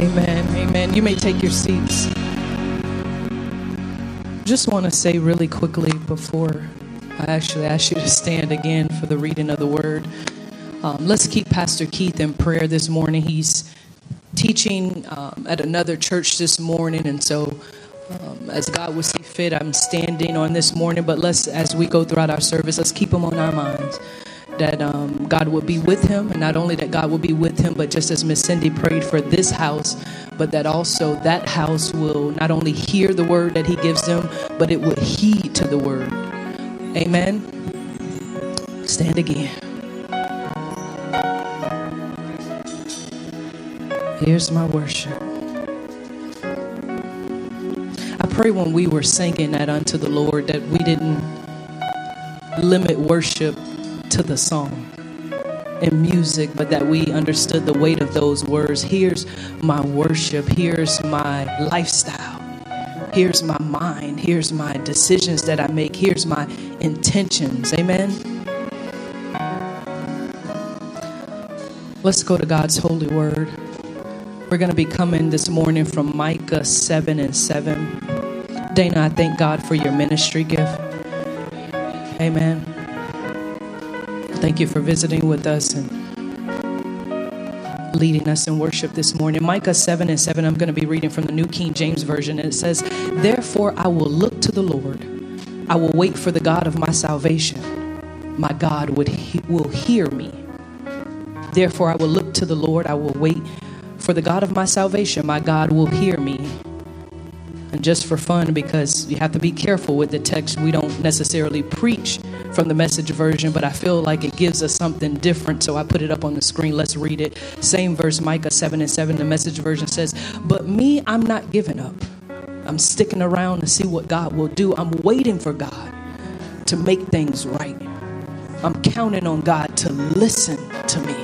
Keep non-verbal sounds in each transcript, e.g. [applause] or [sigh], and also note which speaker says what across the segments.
Speaker 1: Amen. Amen. You may take your seats. Just want to say really quickly before I actually ask you to stand again for the reading of the word. Um, let's keep Pastor Keith in prayer this morning. He's teaching um, at another church this morning, and so um, as God will see fit, I'm standing on this morning. But let's, as we go throughout our service, let's keep him on our minds that um, God will be with him, and not only that God will be with him, but just as Miss Cindy prayed for this house, but that also that house will not only hear the word that he gives them, but it will heed to the word. Amen. Stand again. Here's my worship. I pray when we were singing that unto the Lord that we didn't limit worship to the song and music, but that we understood the weight of those words. Here's my worship. Here's my lifestyle. Here's my mind. Here's my decisions that I make. Here's my intentions. Amen. Let's go to God's holy word. We're going to be coming this morning from Micah 7 and 7. Dana, I thank God for your ministry gift. Amen. Thank you for visiting with us and leading us in worship this morning. Micah 7 and 7, I'm going to be reading from the New King James Version. And it says, Therefore I will look to the Lord. I will wait for the God of my salvation. My God would he- will hear me. Therefore I will look to the Lord. I will wait for the God of my salvation. My God will hear me. And just for fun, because you have to be careful with the text, we don't necessarily preach from the message version, but I feel like it gives us something different. So I put it up on the screen. Let's read it. Same verse, Micah 7 and 7. The message version says, But me, I'm not giving up. I'm sticking around to see what God will do. I'm waiting for God to make things right. I'm counting on God to listen to me.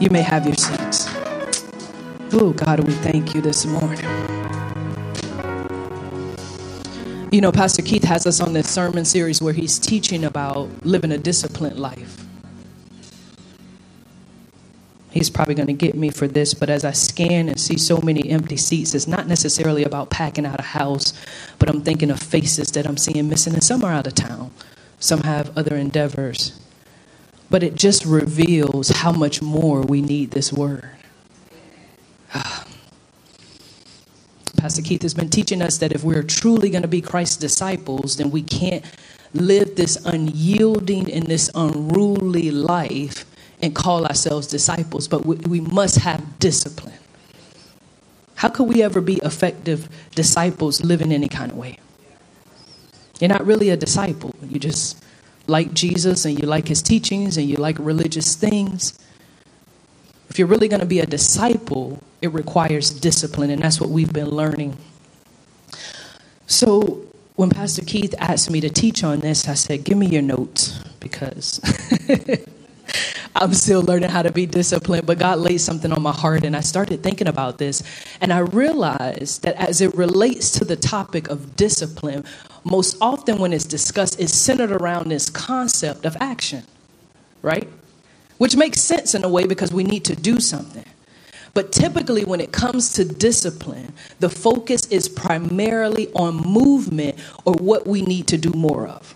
Speaker 1: You may have your seats. Oh, God, we thank you this morning. You know, Pastor Keith has us on this sermon series where he's teaching about living a disciplined life. He's probably going to get me for this, but as I scan and see so many empty seats, it's not necessarily about packing out a house, but I'm thinking of faces that I'm seeing missing, and some are out of town. Some have other endeavors. But it just reveals how much more we need this word. Ah. Pastor Keith has been teaching us that if we're truly going to be Christ's disciples, then we can't live this unyielding and this unruly life and call ourselves disciples, but we, we must have discipline. How could we ever be effective disciples living any kind of way? You're not really a disciple. You just like Jesus and you like his teachings and you like religious things. If you're really going to be a disciple, it requires discipline, and that's what we've been learning. So, when Pastor Keith asked me to teach on this, I said, Give me your notes because [laughs] I'm still learning how to be disciplined. But God laid something on my heart, and I started thinking about this. And I realized that as it relates to the topic of discipline, most often when it's discussed, it's centered around this concept of action, right? Which makes sense in a way because we need to do something. But typically, when it comes to discipline, the focus is primarily on movement or what we need to do more of.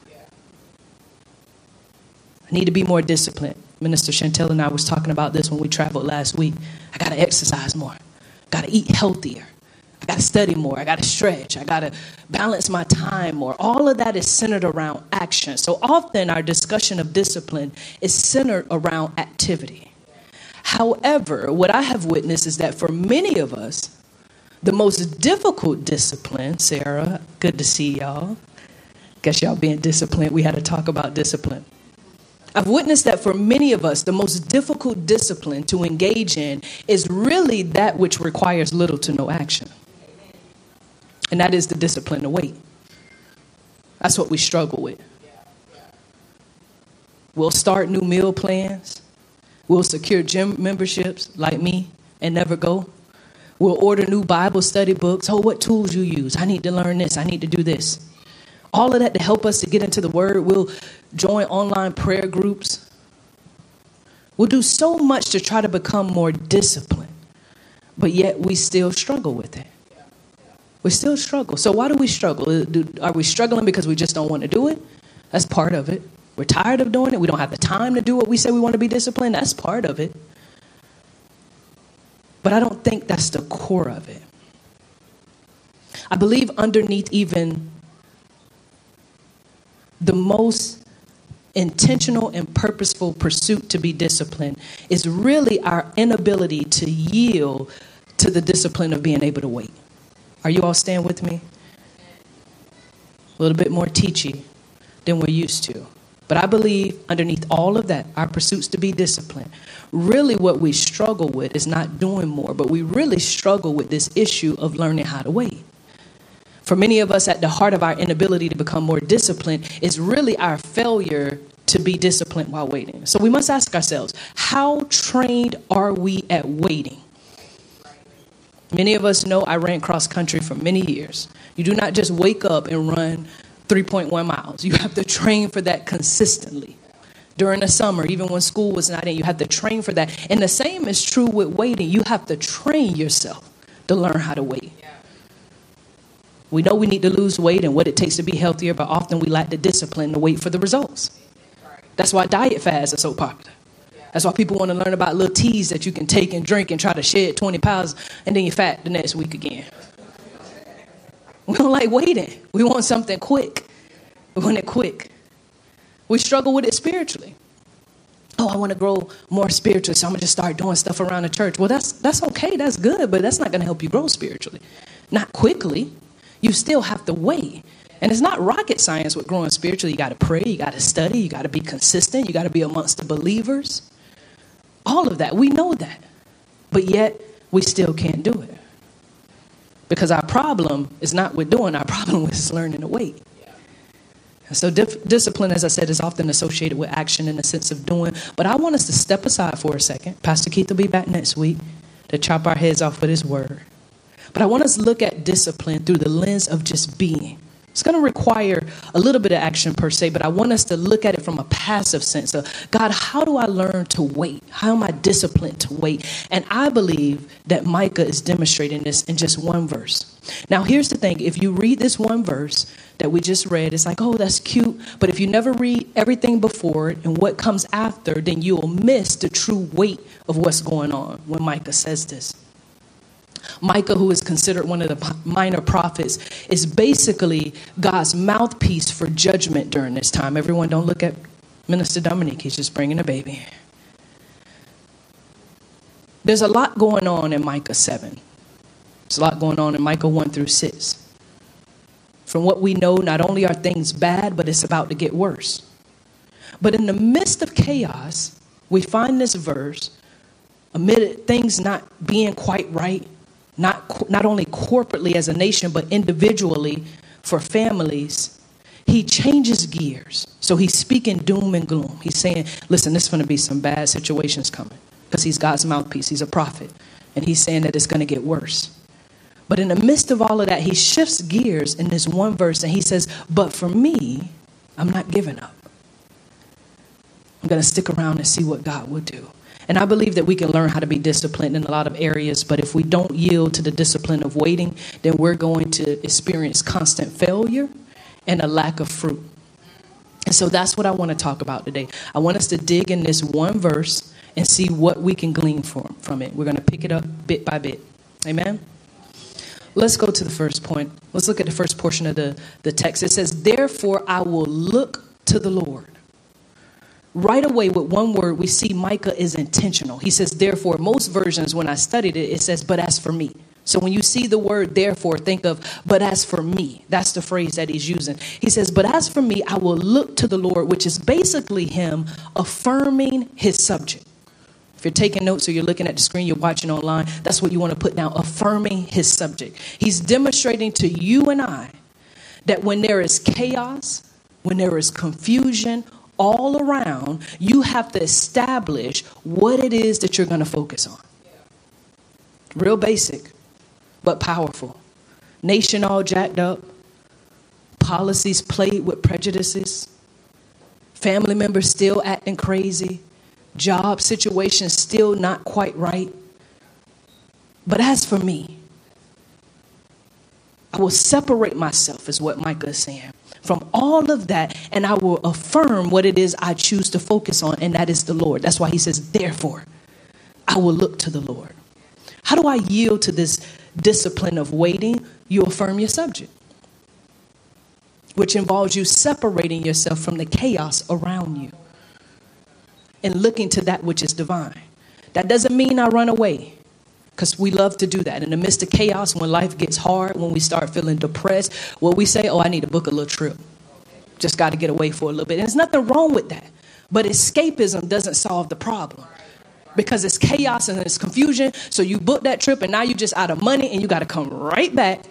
Speaker 1: I need to be more disciplined. Minister Chantel and I was talking about this when we traveled last week. I got to exercise more. Got to eat healthier. I got to study more. I got to stretch. I got to balance my time more. All of that is centered around action. So often our discussion of discipline is centered around activity. However, what I have witnessed is that for many of us, the most difficult discipline, Sarah, good to see y'all. Guess y'all being disciplined, we had to talk about discipline. I've witnessed that for many of us, the most difficult discipline to engage in is really that which requires little to no action. And that is the discipline to wait. That's what we struggle with. We'll start new meal plans. We'll secure gym memberships like me and never go. We'll order new Bible study books. Oh, what tools you use? I need to learn this. I need to do this. All of that to help us to get into the Word. We'll join online prayer groups. We'll do so much to try to become more disciplined, but yet we still struggle with it. We still struggle. So, why do we struggle? Uh, are we struggling because we just don't want to do it? That's part of it. We're tired of doing it. We don't have the time to do what we say we want to be disciplined. That's part of it. But I don't think that's the core of it. I believe underneath even the most intentional and purposeful pursuit to be disciplined is really our inability to yield to the discipline of being able to wait. Are you all staying with me? A little bit more teachy than we're used to. But I believe underneath all of that, our pursuits to be disciplined, really what we struggle with is not doing more, but we really struggle with this issue of learning how to wait. For many of us, at the heart of our inability to become more disciplined is really our failure to be disciplined while waiting. So we must ask ourselves how trained are we at waiting? Many of us know I ran cross country for many years. You do not just wake up and run 3.1 miles, you have to train for that consistently. During the summer, even when school was not in, you have to train for that. And the same is true with waiting. You have to train yourself to learn how to wait. We know we need to lose weight and what it takes to be healthier, but often we lack the discipline to wait for the results. That's why diet fasts are so popular. That's why people want to learn about little teas that you can take and drink and try to shed 20 pounds and then you're fat the next week again. We don't like waiting. We want something quick. We want it quick. We struggle with it spiritually. Oh, I want to grow more spiritually, so I'm gonna just start doing stuff around the church. Well, that's that's okay, that's good, but that's not gonna help you grow spiritually. Not quickly you still have to wait. And it's not rocket science with growing spiritually. You got to pray, you got to study, you got to be consistent, you got to be amongst the believers. All of that, we know that. But yet, we still can't do it. Because our problem is not with doing, our [laughs] problem is learning to wait. And so, dif- discipline, as I said, is often associated with action in the sense of doing. But I want us to step aside for a second. Pastor Keith will be back next week to chop our heads off with his word. But I want us to look at discipline through the lens of just being. It's going to require a little bit of action per se, but I want us to look at it from a passive sense of God, how do I learn to wait? How am I disciplined to wait? And I believe that Micah is demonstrating this in just one verse. Now, here's the thing if you read this one verse that we just read, it's like, oh, that's cute. But if you never read everything before it and what comes after, then you'll miss the true weight of what's going on when Micah says this. Micah, who is considered one of the minor prophets, is basically God's mouthpiece for judgment during this time. Everyone, don't look at Minister Dominique, he's just bringing a baby. There's a lot going on in Micah 7. There's a lot going on in Micah 1 through 6. From what we know, not only are things bad, but it's about to get worse. But in the midst of chaos, we find this verse, amid things not being quite right, not, not only corporately as a nation, but individually for families, he changes gears. So he's speaking doom and gloom. He's saying, listen, there's going to be some bad situations coming because he's God's mouthpiece, he's a prophet. And he's saying that it's going to get worse. But in the midst of all of that, he shifts gears in this one verse and he says, But for me, I'm not giving up. I'm going to stick around and see what God will do. And I believe that we can learn how to be disciplined in a lot of areas, but if we don't yield to the discipline of waiting, then we're going to experience constant failure and a lack of fruit. And so that's what I want to talk about today. I want us to dig in this one verse and see what we can glean from, from it. We're going to pick it up bit by bit. Amen? Let's go to the first point. Let's look at the first portion of the, the text. It says, Therefore, I will look to the Lord right away with one word we see micah is intentional he says therefore most versions when i studied it it says but as for me So when you see the word therefore, think of, but as for me, that's the phrase that he's using. He says, but as for me, I will look to the Lord, which is basically him affirming his subject. If you're taking notes or you're looking at the screen, you're watching online, that's what you want to put down affirming his subject. He's demonstrating to you and I that when there is chaos, when there is confusion all around, you have to establish what it is that you're going to focus on. Real basic but powerful. Nation all jacked up, policies played with prejudices, family members still acting crazy, job situations still not quite right. But as for me, I will separate myself, is what Micah is saying, from all of that, and I will affirm what it is I choose to focus on, and that is the Lord. That's why he says, Therefore, I will look to the Lord. How do I yield to this discipline of waiting, you affirm your subject, which involves you separating yourself from the chaos around you and looking to that which is divine. That doesn't mean I run away because we love to do that. In the midst of chaos, when life gets hard, when we start feeling depressed, well, we say, Oh, I need to book a little trip. Just got to get away for a little bit. And there's nothing wrong with that. But escapism doesn't solve the problem because it's chaos and it's confusion. So you book that trip and now you're just out of money and you got to come right back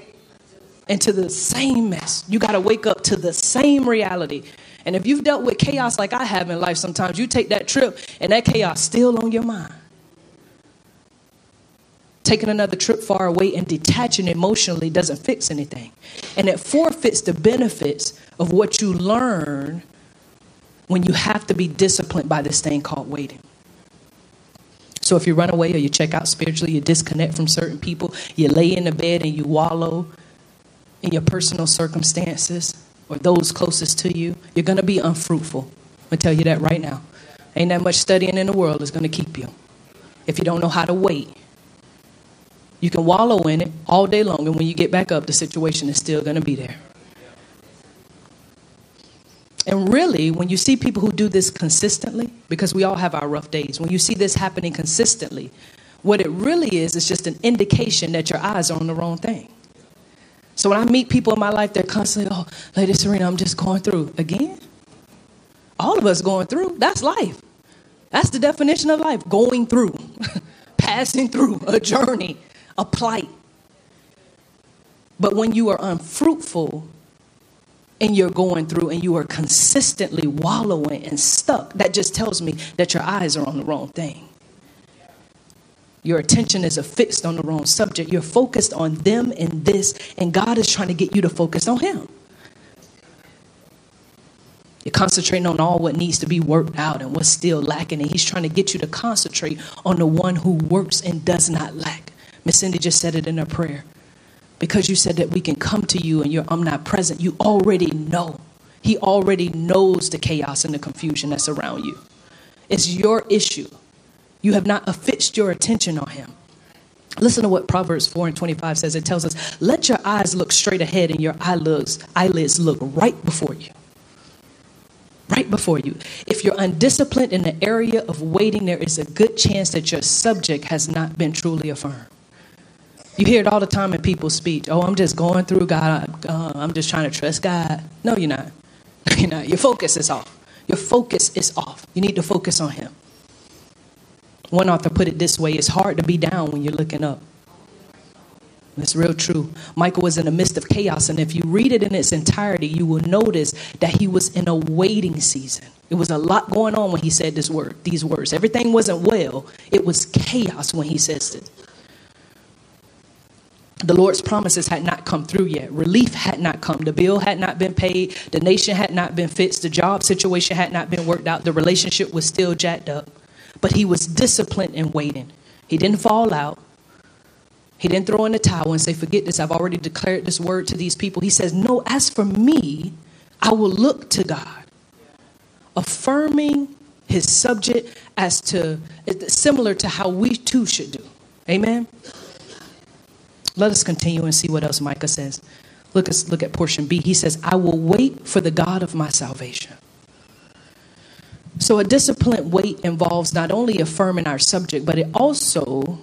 Speaker 1: into the same mess. You got to wake up to the same reality. And if you've dealt with chaos like I have in life sometimes, you take that trip and that chaos still on your mind. Taking another trip far away and detaching emotionally doesn't fix anything. And it forfeits the benefits of what you learn when you have to be disciplined by this thing called waiting. So if you run away or you check out spiritually, you disconnect from certain people, you lay in the bed and you wallow in your personal circumstances or those closest to you, you're going to be unfruitful. I'm going to tell you that right now. Ain't that much studying in the world is going to keep you. If you don't know how to wait, you can wallow in it all day long, and when you get back up, the situation is still going to be there. And really, when you see people who do this consistently, because we all have our rough days, when you see this happening consistently, what it really is is just an indication that your eyes are on the wrong thing. So when I meet people in my life, they're constantly, oh, Lady Sarina, I'm just going through. Again? All of us going through. That's life. That's the definition of life going through, [laughs] passing through a journey, a plight. But when you are unfruitful, and you're going through and you are consistently wallowing and stuck, that just tells me that your eyes are on the wrong thing. Your attention is affixed on the wrong subject. You're focused on them and this, and God is trying to get you to focus on Him. You're concentrating on all what needs to be worked out and what's still lacking, and He's trying to get you to concentrate on the one who works and does not lack. Miss Cindy just said it in her prayer because you said that we can come to you and you're omnipresent, you already know. He already knows the chaos and the confusion that's around you. It's your issue. You have not affixed your attention on him. Listen to what Proverbs 4 and 25 says. It tells us, let your eyes look straight ahead and your eyelids, eyelids look right before you. Right before you. If you're undisciplined in the area of waiting, there is a good chance that your subject has not been truly affirmed. You hear it all the time in people's speech. Oh, I'm just going through God. Uh, I'm just trying to trust God. No, you're not. [laughs] you're not. Your focus is off. Your focus is off. You need to focus on Him. One author put it this way it's hard to be down when you're looking up. It's real true. Micah was in the midst of chaos, and if you read it in its entirety, you will notice that he was in a waiting season. It was a lot going on when he said this word, these words. Everything wasn't well. It was chaos when he says it the Lord's promises had not come through yet. Relief had not come. The bill had not been paid. The nation had not been fixed. The job situation had not been worked out. The relationship was still jacked up. But he was disciplined in waiting. He didn't fall out. He didn't throw in the towel and say, Forget this. I've already declared this word to these people. He says, No, as for me, I will look to God, affirming his subject as to similar to how we too should do. Amen. Let us continue and see what else Micah says. Look at, look at portion B. He says, I will wait for the God of my salvation. So, a disciplined wait involves not only affirming our subject, but it also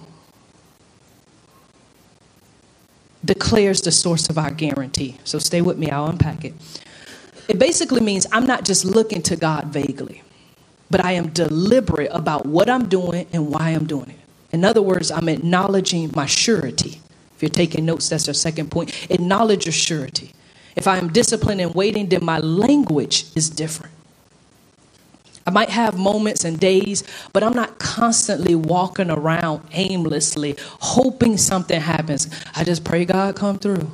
Speaker 1: declares the source of our guarantee. So stay with me, I'll unpack it. It basically means I'm not just looking to God vaguely, but I am deliberate about what I'm doing and why I'm doing it. In other words, I'm acknowledging my surety. If you're taking notes, that's our second point. Acknowledge your surety. If I am disciplined and waiting, then my language is different. I might have moments and days, but I'm not constantly walking around aimlessly hoping something happens. I just pray God come through.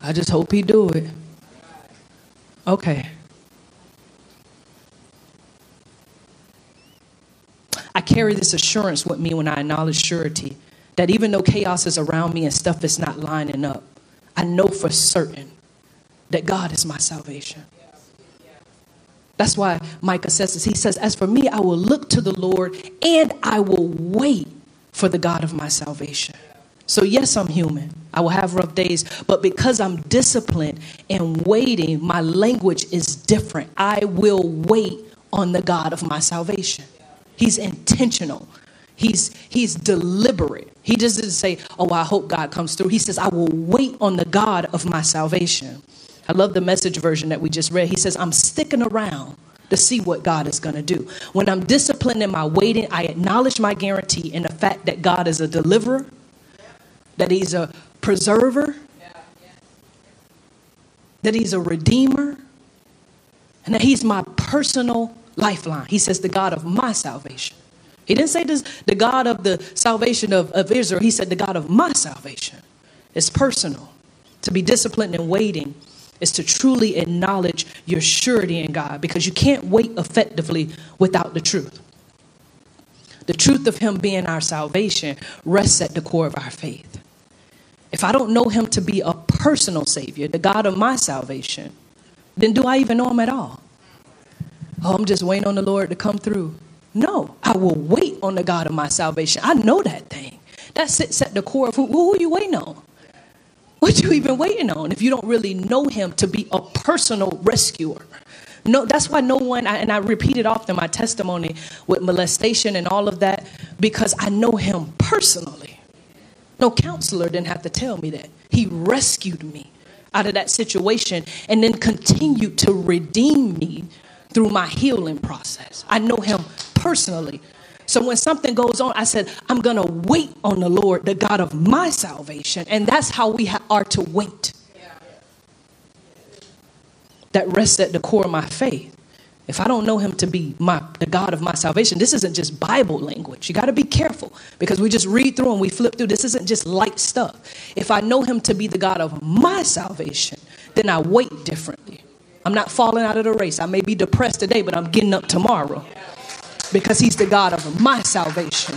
Speaker 1: I just hope he do it. Okay. I carry this assurance with me when I acknowledge surety that even though chaos is around me and stuff is not lining up, I know for certain that God is my salvation. That's why Micah says this. He says, As for me, I will look to the Lord and I will wait for the God of my salvation. So, yes, I'm human. I will have rough days, but because I'm disciplined and waiting, my language is different. I will wait on the God of my salvation. He's intentional. He's he's deliberate. He doesn't say, "Oh, I hope God comes through." He says, "I will wait on the God of my salvation." I love the message version that we just read. He says, I'm sticking around to see what God is going to do. When I'm disciplined in my waiting, I acknowledge my guarantee in the fact that God is a deliverer, that He's a preserver, that He's a redeemer, and that He's my personal lifeline. He says, the God of my salvation. He didn't say this, the God of the salvation of, of Israel. He said, the God of my salvation. It's personal. To be disciplined and waiting is to truly acknowledge your surety in God because you can't wait effectively without the truth. The truth of Him being our salvation rests at the core of our faith. If I don't know Him to be a personal Savior, the God of my salvation, then do I even know Him at all? Oh, I'm just waiting on the Lord to come through. No, I will wait on the God of my salvation. I know that thing. That sits at the core of who, who are you waiting on? What you even waiting on if you don't really know him to be a personal rescuer? No, that's why no one, and I repeat it often, my testimony with molestation and all of that, because I know him personally. No counselor didn't have to tell me that. He rescued me out of that situation and then continued to redeem me through my healing process. I know him personally. So when something goes on, I said, I'm going to wait on the Lord, the God of my salvation. And that's how we ha- are to wait. That rests at the core of my faith. If I don't know him to be my the God of my salvation, this isn't just Bible language. You got to be careful because we just read through and we flip through. This isn't just light stuff. If I know him to be the God of my salvation, then I wait differently. I'm not falling out of the race. I may be depressed today, but I'm getting up tomorrow because he's the God of my salvation.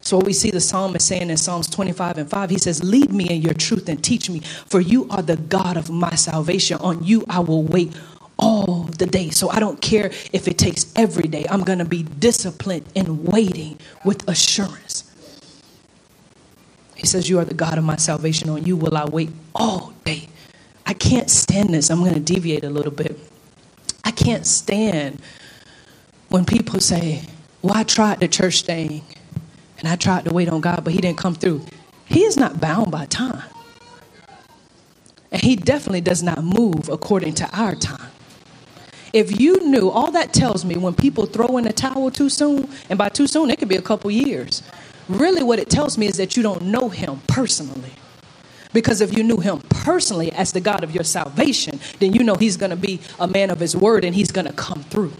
Speaker 1: So we see the psalmist saying in Psalms 25 and 5, he says, Lead me in your truth and teach me, for you are the God of my salvation. On you I will wait all the day. So I don't care if it takes every day. I'm going to be disciplined in waiting with assurance. He says, You are the God of my salvation. On you will I wait all day. I can't stand this. I'm going to deviate a little bit. I can't stand when people say, Well, I tried the church thing and I tried to wait on God, but He didn't come through. He is not bound by time. And He definitely does not move according to our time. If you knew, all that tells me when people throw in the towel too soon, and by too soon, it could be a couple years. Really, what it tells me is that you don't know Him personally. Because if you knew him personally as the God of your salvation, then you know he's going to be a man of his word and he's going to come through.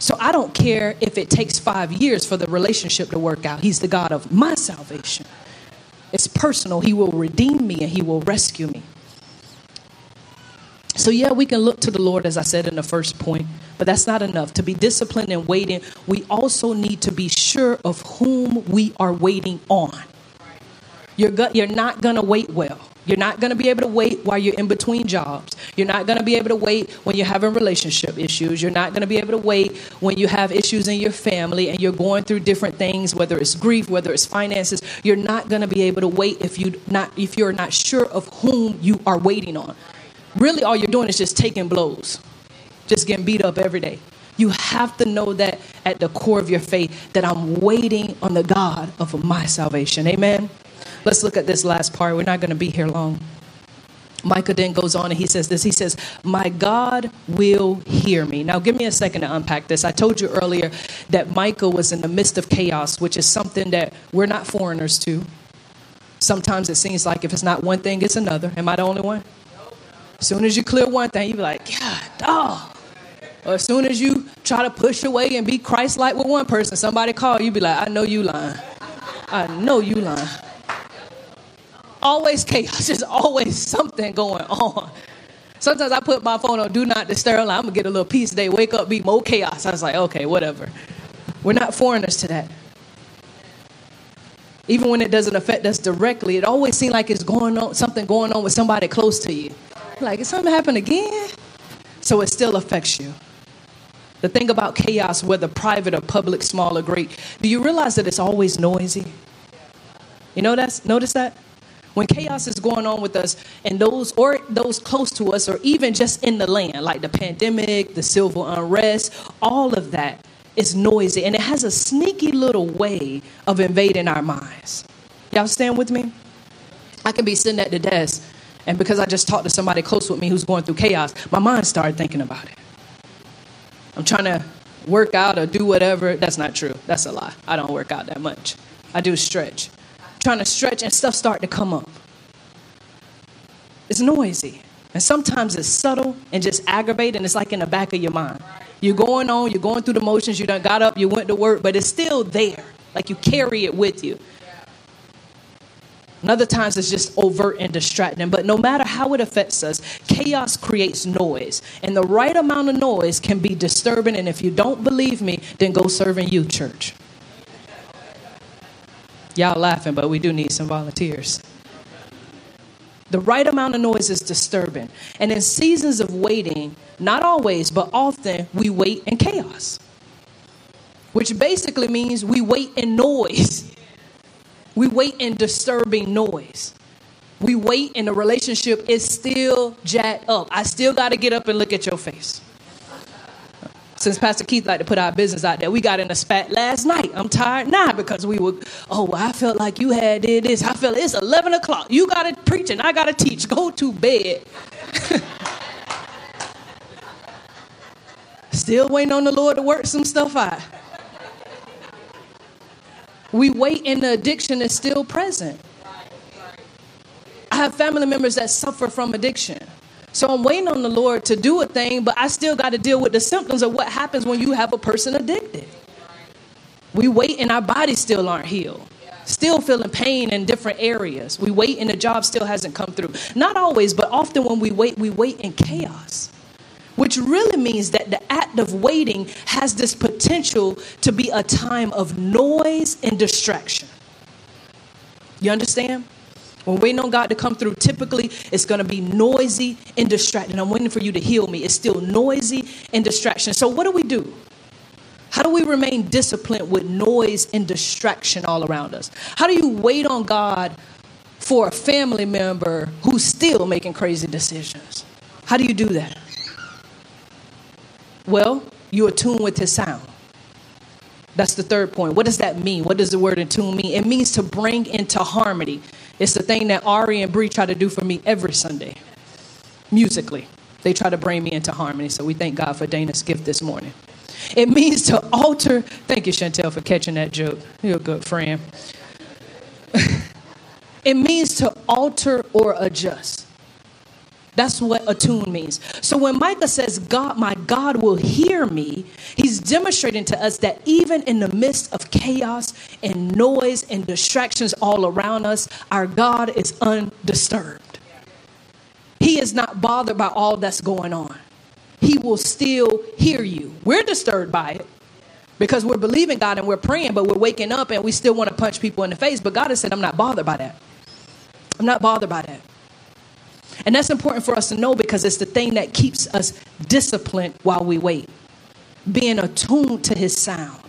Speaker 1: So I don't care if it takes five years for the relationship to work out. He's the God of my salvation. It's personal. He will redeem me and He will rescue me. So, yeah, we can look to the Lord, as I said in the first point, but that's not enough. To be disciplined and waiting, we also need to be sure of whom we are waiting on. You're, go- you're not going to wait well. You're not going to be able to wait while you're in between jobs. You're not going to be able to wait when you're having relationship issues. You're not going to be able to wait when you have issues in your family and you're going through different things, whether it's grief, whether it's finances. You're not going to be able to wait if you not if you're not sure of whom you are waiting on. Really, all you're doing is just taking blows, just getting beat up every day. You have to know that at the core of your faith that I'm waiting on the God of my salvation. Amen. Let's look at this last part. We're not going to be here long. Micah then goes on and he says this. He says, My God will hear me. Now, give me a second to unpack this. I told you earlier that Micah was in the midst of chaos, which is something that we're not foreigners to. Sometimes it seems like if it's not one thing, it's another. Am I the only one? As soon as you clear one thing, you be like, God, oh. Or as soon as you try to push away and be Christ like with one person, somebody call you, be like, I know you lying. I know you lying always chaos. [laughs] There's always something going on. Sometimes I put my phone on do not disturb. I'm gonna get a little peace today. Wake up, be more chaos. I was like, okay, whatever. We're not foreigners to that. Even when it doesn't affect us directly, it always seems like it's going on something going on with somebody close to you. Like, is something happen again? So it still affects you. The thing about chaos, whether private or public, small or great, do you realize that it's always noisy? You know that's notice that? When chaos is going on with us and those or those close to us or even just in the land like the pandemic the civil unrest all of that is noisy and it has a sneaky little way of invading our minds. Y'all stand with me? I can be sitting at the desk and because i just talked to somebody close with me who's going through chaos my mind started thinking about it. I'm trying to work out or do whatever. That's not true. That's a lie. I don't work out that much. I do stretch trying to stretch and stuff start to come up. It's noisy. And sometimes it's subtle and just aggravating. It's like in the back of your mind. You're going on, you're going through the motions, you done got up, you went to work, but it's still there. Like you carry it with you. And other times it's just overt and distracting. But no matter how it affects us, chaos creates noise. And the right amount of noise can be disturbing. And if you don't believe me, then go serve in youth church. Y'all laughing, but we do need some volunteers. The right amount of noise is disturbing. And in seasons of waiting, not always, but often, we wait in chaos, which basically means we wait in noise. We wait in disturbing noise. We wait and the relationship is still jacked up. I still got to get up and look at your face since Pastor Keith like to put our business out there, we got in a spat last night. I'm tired now because we were, oh, I felt like you had did this. I felt it's 11 o'clock. You got to preach and I got to teach. Go to bed. [laughs] Still waiting on the Lord to work some stuff out. We wait and the addiction is still present. I have family members that suffer from addiction. So I'm waiting on the Lord to do a thing, but I still got to deal with the symptoms of what happens when you have a person addicted. We wait and our bodies still aren't healed. Still feeling pain in different areas. We wait and the job still hasn't come through. Not always, but often when we wait, we wait in chaos. Which really means that the act of waiting has this potential to be a time of noise and distraction. You understand? When waiting on God to come through, typically it's going to be noisy and distracting. I'm waiting for you to heal me. It's still noisy and distraction. So, what do we do? How do we remain disciplined with noise and distraction all around us? How do you wait on God for a family member who's still making crazy decisions? How do you do that? Well, you attune with his sound. That's the third point. What does that mean? What does the word attune mean? It means to bring into harmony. It's the thing that Ari and Bree try to do for me every Sunday, musically. They try to bring me into harmony. So we thank God for Dana's gift this morning. It means to alter. Thank you, Chantel, for catching that joke. You're a good friend. [laughs] it means to alter or adjust. That's what attune means. So when Micah says, God, my God will hear me, he's demonstrating to us that even in the midst of chaos and noise and distractions all around us, our God is undisturbed. He is not bothered by all that's going on. He will still hear you. We're disturbed by it because we're believing God and we're praying, but we're waking up and we still want to punch people in the face. But God has said, I'm not bothered by that. I'm not bothered by that. And that's important for us to know because it's the thing that keeps us disciplined while we wait, being attuned to his sound.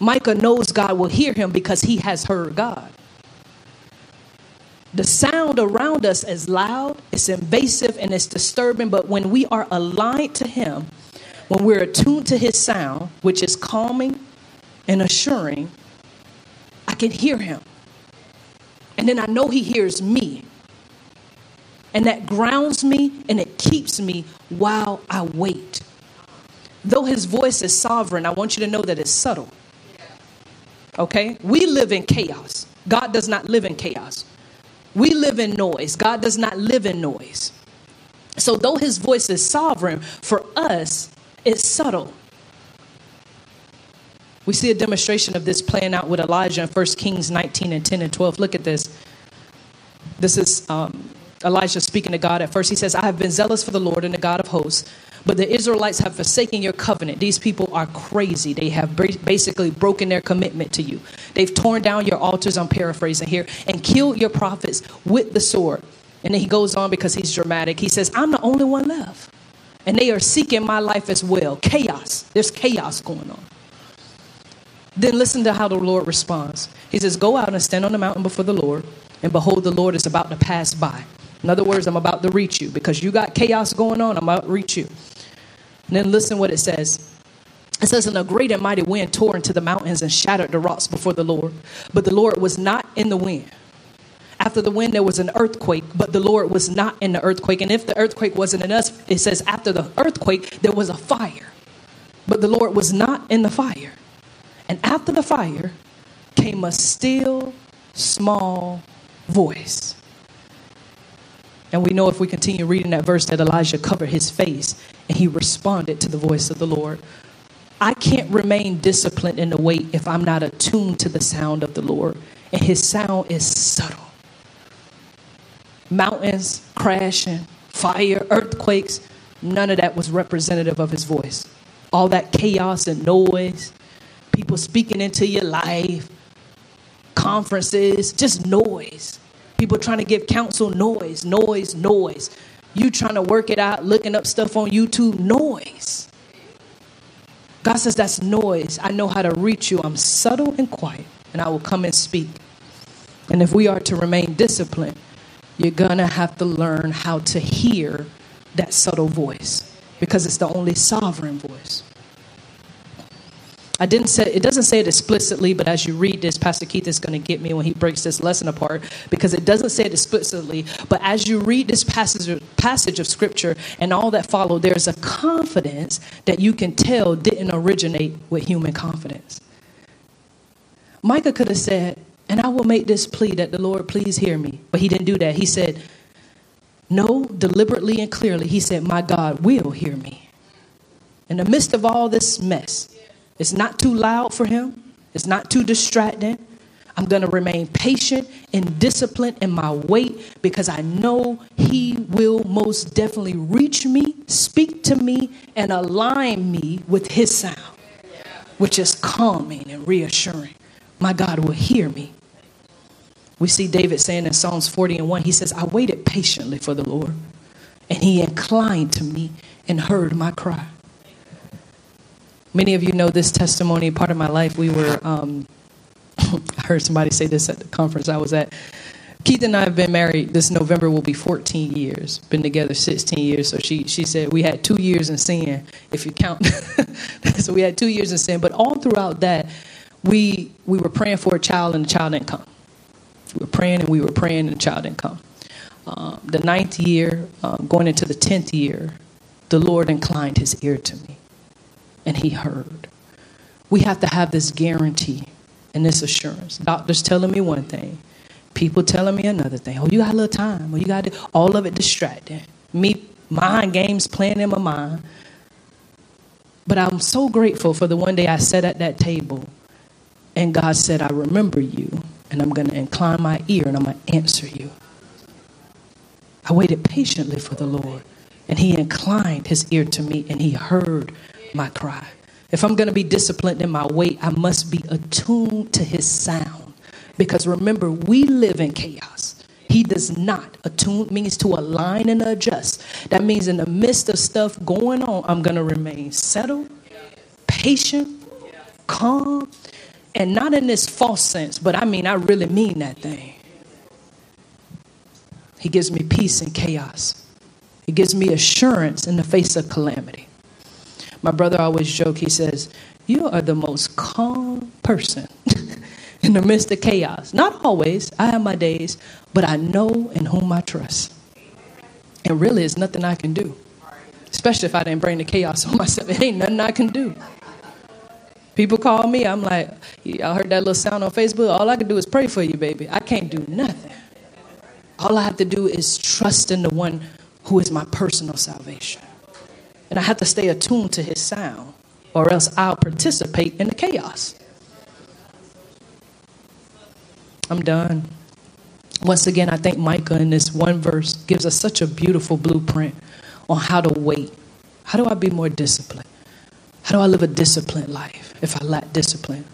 Speaker 1: Micah knows God will hear him because he has heard God. The sound around us is loud, it's invasive, and it's disturbing, but when we are aligned to him, When we're attuned to his sound, which is calming and assuring, I can hear him. And then I know he hears me. And that grounds me and it keeps me while I wait. Though his voice is sovereign, I want you to know that it's subtle. Okay? We live in chaos. God does not live in chaos. We live in noise. God does not live in noise. So, though his voice is sovereign, for us, it's subtle. We see a demonstration of this playing out with Elijah in 1 Kings 19 and 10 and 12. Look at this. This is um, Elijah speaking to God at first. He says, I have been zealous for the Lord and the God of hosts, but the Israelites have forsaken your covenant. These people are crazy. They have basically broken their commitment to you. They've torn down your altars, I'm paraphrasing here, and killed your prophets with the sword. And then he goes on because he's dramatic. He says, I'm the only one left. And they are seeking my life as well. Chaos. There's chaos going on. Then listen to how the Lord responds. He says, Go out and stand on the mountain before the Lord, and behold, the Lord is about to pass by. In other words, I'm about to reach you because you got chaos going on. I'm about to reach you. And then listen what it says. It says, And a great and mighty wind tore into the mountains and shattered the rocks before the Lord. But the Lord was not in the wind. After the wind, there was an earthquake, but the Lord was not in the earthquake. And if the earthquake wasn't in us, it says, After the earthquake, there was a fire, but the Lord was not in the fire. And after the fire came a still, small voice. And we know if we continue reading that verse that Elijah covered his face and he responded to the voice of the Lord. I can't remain disciplined in the wait if I'm not attuned to the sound of the Lord. And his sound is subtle. Mountains crashing, fire, earthquakes, none of that was representative of his voice. All that chaos and noise, people speaking into your life, conferences, just noise. People trying to give counsel, noise, noise, noise. You trying to work it out, looking up stuff on YouTube, noise. God says that's noise. I know how to reach you. I'm subtle and quiet, and I will come and speak. And if we are to remain disciplined, you're going to have to learn how to hear that subtle voice because it's the only sovereign voice. I didn't say it doesn't say it explicitly, but as you read this, Pastor Keith is going to get me when he breaks this lesson apart because it doesn't say it explicitly. But as you read this passage passage of scripture and all that followed, there's a confidence that you can tell didn't originate with human confidence. Micah could have said, "And I will make this plea that the Lord please hear me," but he didn't do that. He said, "No, deliberately and clearly." He said, "My God will hear me." In the midst of all this mess, it's not too loud for him, it's not too distracting. I'm going to remain patient and disciplined in my wait because I know He will most definitely reach me, speak to me, and align me with His sound, which is calming and reassuring. My God will hear me. We see David saying in Psalms 40 and 1, he says, I waited patiently for the Lord, and He inclined to me and heard my cry. Many of you know this testimony. Part of my life, we were, um, [laughs] I heard somebody say this at the conference I was at. Keith and I have been married. This November will be 14 years. Been together 16 years. So she she said we had two years in sin, if you count. [laughs] so we had two years in sin. But all throughout that, we we were praying for a child and the child didn't come. We were praying and we were praying and the child didn't come. Um, the ninth year, um, going into the tenth year, the Lord inclined His ear to me and he heard. We have to have this guarantee and this assurance. Doctors telling me one thing, people telling me another thing. Oh, you got a little time. Oh, you got all of it distracting. Me, mind games playing in my mind. But I'm so grateful for the one day I sat at that table and God said, I remember you and I'm going to incline my ear and I'm going to answer you. I waited patiently for the Lord and he inclined his ear to me and he heard my cry. If I'm going to be disciplined in my wait, I must be attuned to his sound. Because remember, we live in chaos. He does not. Attune means to align and adjust. That means in the midst of stuff going on, I'm going to remain settled, patient, calm, and not in this false sense, but I mean, I really mean that thing. He gives me peace in chaos. He gives me assurance in the face of calamity. My brother always joke, he says, You are the most calm person [laughs] in the midst of chaos. Not always, I have my days, but I know in whom I trust. And really, it's nothing I can do, especially if I didn't bring the chaos on [laughs] myself. It ain't nothing I can do. People call me, I'm like, y'all heard that little sound on Facebook? All I can do is pray for you, baby. I can't do nothing. All I have to do is trust in the one who is my personal salvation. And I have to stay attuned to his sound, or else I'll participate in the chaos. I'm done. Once again, I think Micah in this one verse gives us such a beautiful blueprint on how to wait. How do I be more disciplined? How do I live a disciplined life if I lack discipline?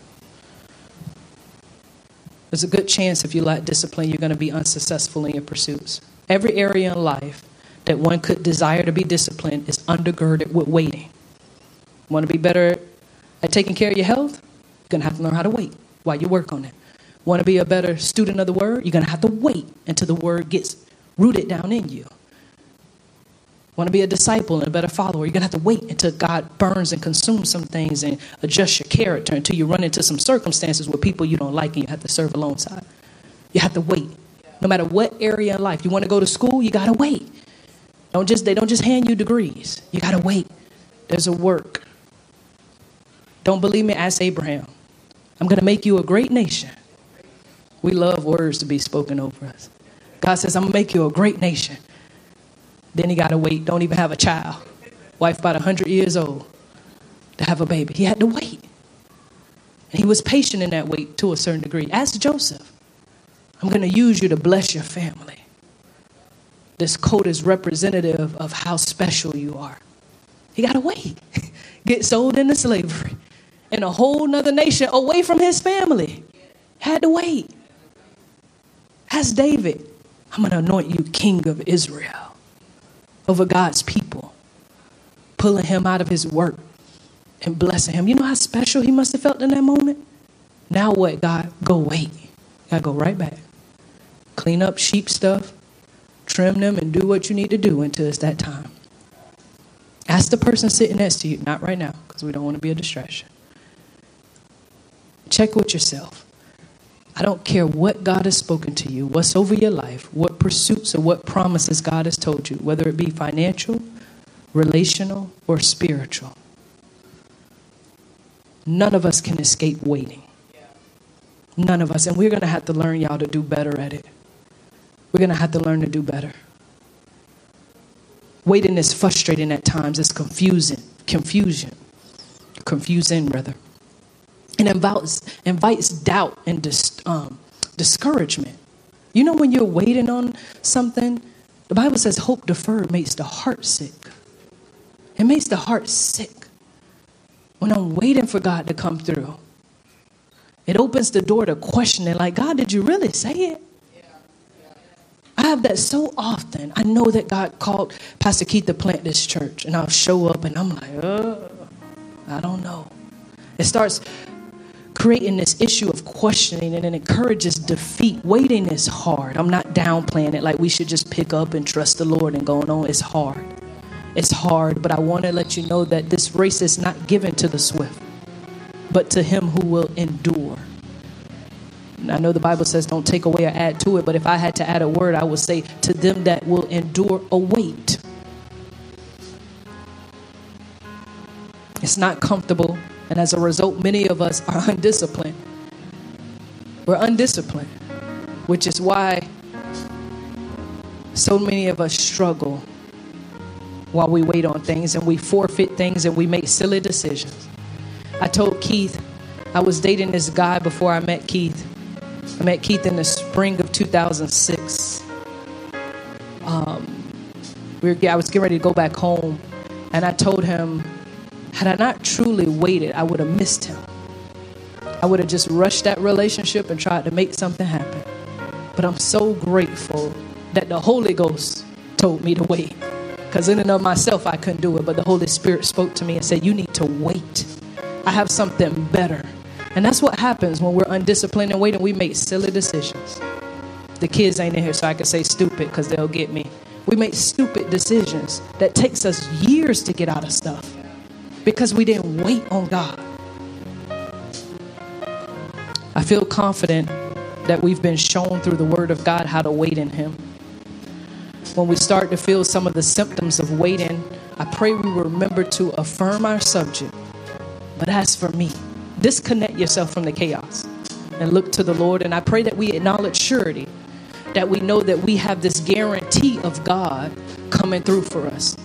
Speaker 1: There's a good chance if you lack discipline, you're going to be unsuccessful in your pursuits. Every area in life that one could desire to be disciplined is undergirded with waiting. Want to be better at taking care of your health? You're going to have to learn how to wait while you work on it. Want to be a better student of the word? You're going to have to wait until the word gets rooted down in you. Want to be a disciple and a better follower? You're going to have to wait until God burns and consumes some things and adjusts your character until you run into some circumstances with people you don't like and you have to serve alongside. You have to wait. No matter what area in life, you want to go to school, you got to wait. Don't just they don't just hand you degrees. You got to wait. There's a work. Don't believe me? Ask Abraham. I'm to make you a great nation. We love words to be spoken over us. God says, I'm to make you a great nation. Then he got to wait, don't even have a child. Wife about 100 years old to have a baby. He had to wait. And he was patient in that wait to a certain degree. Ask Joseph, I'm to use you to bless your family. This coat is representative of how special you are. He got wait. [laughs] Get sold into slavery in a whole nother nation away from his family. Had to wait. Ask David, I'm going to anoint you king of Israel over God's people, pulling him out of his work and blessing him. You know how special he must have felt in that moment? Now what, God? Go wait. Gotta go right back. Clean up sheep stuff, trim them, and do what you need to do until it's that time. Ask the person sitting next to you, not right now, because we don't want to be a distraction. Check with yourself. I don't care what God has spoken to you, what's over your life, what pursuits or what promises God has told you, whether it be financial, relational, or spiritual. None of us can escape waiting. None of us. And we're going to have to learn, y'all, to do better at it. We're going to have to learn to do better. Waiting is frustrating at times, it's confusing. Confusion. Confusing, rather and invites, invites doubt and dis, um, discouragement. You know, when you're waiting on something, the Bible says hope deferred makes the heart sick. It makes the heart sick when I'm waiting for God to come through. It opens the door to questioning, like, God, did you really say it? I have that so often. I know that God called Pastor Keith to plant this church, and I'll show up and I'm like, oh, I don't know. It starts creating this issue of questioning and it encourages defeat. Waiting is hard. I'm not downplaying it like we should just pick up and trust the Lord and going on. It's hard. It's hard, but I want to let you know that this race is not given to the swift, but to him who will endure. I know the Bible says don't take away or add to it, but if I had to add a word, I would say to them that will endure a. It's not comfortable, and as a result, many of us are [laughs] undisciplined. We're undisciplined, which is why so many of us struggle while we wait on things and we forfeit things and we make silly decisions. I told Keith, I was dating this guy before I met Keith. I met Keith in the spring of 2006. Um, we were, I was getting ready to go back home, and I told him had I not truly waited, I would have missed him. I would have just rushed that relationship and tried to make something happen. But I'm so grateful that the Holy Ghost told me to wait. Because in and of myself, I couldn't do it. But the Holy Spirit spoke to me and said, You need to wait. I have something better. And that's what happens when we're undisciplined and waiting. We make silly decisions. The kids ain't in here, so I can say stupid because they'll get me. We make stupid decisions that takes us years to get out of stuff. because we didn't wait on God. I feel confident that we've been shown through the Word of God how to wait in Him. When we start to feel some of the symptoms of waiting, I pray we remember to affirm our subject. But as for me, disconnect yourself from the chaos and look to the Lord. And I pray that we acknowledge surety, that we know that we have this guarantee of God coming through for us.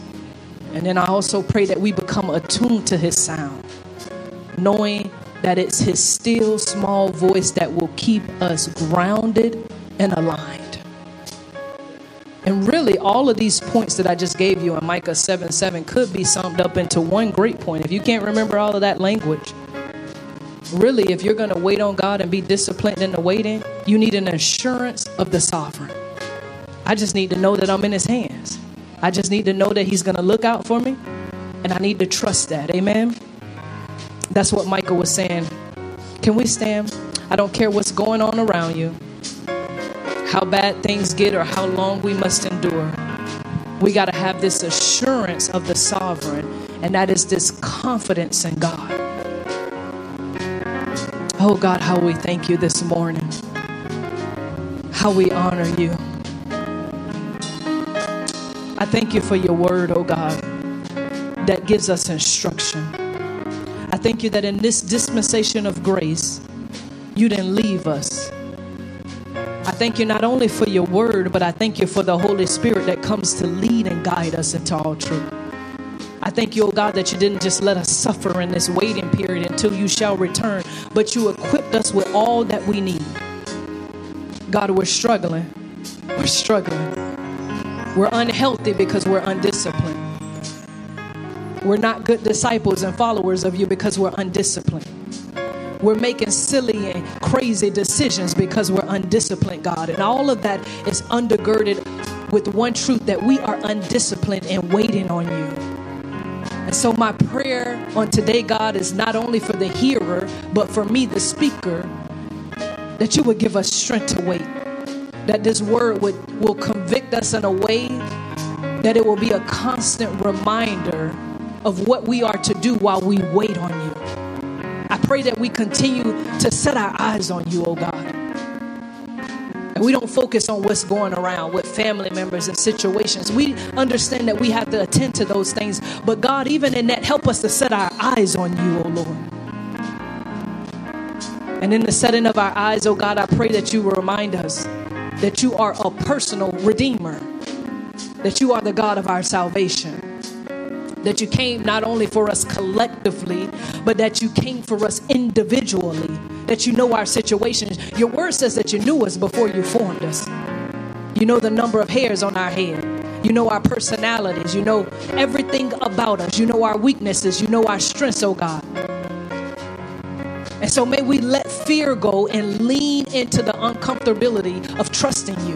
Speaker 1: And then I also pray that we become attuned to His sound, knowing that it's His still small voice that will keep us grounded and aligned. And really, all of these points that I just gave you in Micah 7 7 could be summed up into one great point. If you can't remember all of that language, really, if you're going to wait on God and be disciplined in the waiting, you need an assurance of the sovereign. I just need to know that I'm in His hands. I just need to know that He's going to look out for me, and I need to trust that. Amen. That's what Micah was saying. Can we stand? I don't care what's going on around you how bad things get or how long we must endure. We got to have this assurance of the sovereign, and that is this confidence in God. Oh God, how we thank you this morning. How we honor you. I thank you for your word, oh God, that gives us instruction. I thank you that in this dispensation of grace, you didn't leave us I thank you not only for your word, but I thank you for the Holy Spirit that comes to lead and guide us into all truth. I thank you, oh God, that you didn't just let us suffer in this waiting period until you shall return, but you equipped us with all that we need. God, we're struggling. We're struggling. We're unhealthy because we're undisciplined. We're not good disciples and followers of you because we're undisciplined. We're making silly and crazy decisions because we're undisciplined, God. And all of that is undergirded with one truth that we are undisciplined and waiting on you. And so, my prayer on today, God, is not only for the hearer, but for me, the speaker, that you would give us strength to wait. That this word would, will convict us in a way that it will be a constant reminder of what we are to do while we wait on you. I pray that we continue to set our eyes on you, oh God. And we don't focus on what's going around with family members and situations. We understand that we have to attend to those things. But God, even in that, help us to set our eyes on you, oh Lord. And in the setting of our eyes, oh God, I pray that you will remind us that you are a personal redeemer, that you are the God of our salvation that you came not only for us collectively, but that you came for us individually, that you know our situations. Your word says that you knew us before you formed us. You know the number of hairs on our head. You know our personalities. You know everything about us. You know our weaknesses. You know our strengths, oh God. And so may we let fear go and lean into the uncomfortability of trusting you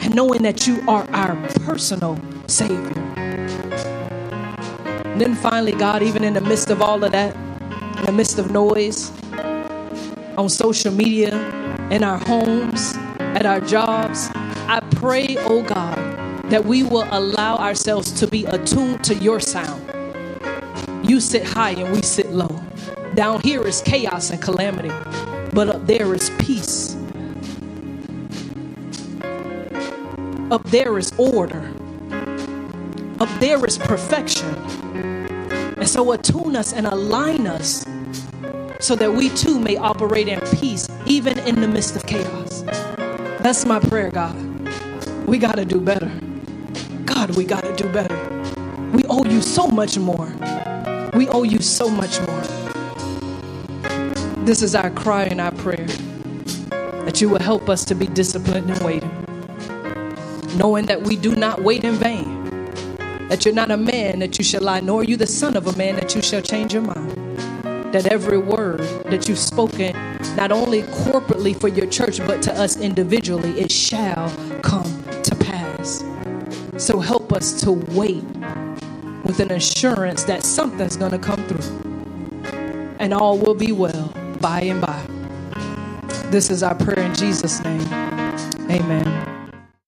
Speaker 1: and knowing that you are our personal Savior. And then finally, God, even in the midst of all of that, in the midst of noise, on social media, in our homes, at our jobs, I pray, oh God, that we will allow ourselves to be attuned to your sound. You sit high and we sit low. Down here is chaos and calamity, but up there is peace. Up there is order. Up there is perfection. And so attune us and align us so that we too may operate in peace, even in the midst of chaos. That's my prayer, God. We got to do better. God, we got to do better. We owe you so much more. We owe you so much more. This is our cry and our prayer that you will help us to be disciplined in waiting, knowing that we do not wait in vain that you're not a man that you shall lie, nor are you the son of a man that you shall change your mind. That every word that you've spoken, not only corporately for your church, but to us individually, it shall come to pass. So help us to wait with an assurance that something's going to come through and all will be well by and by. This is our prayer in Jesus' name. Amen.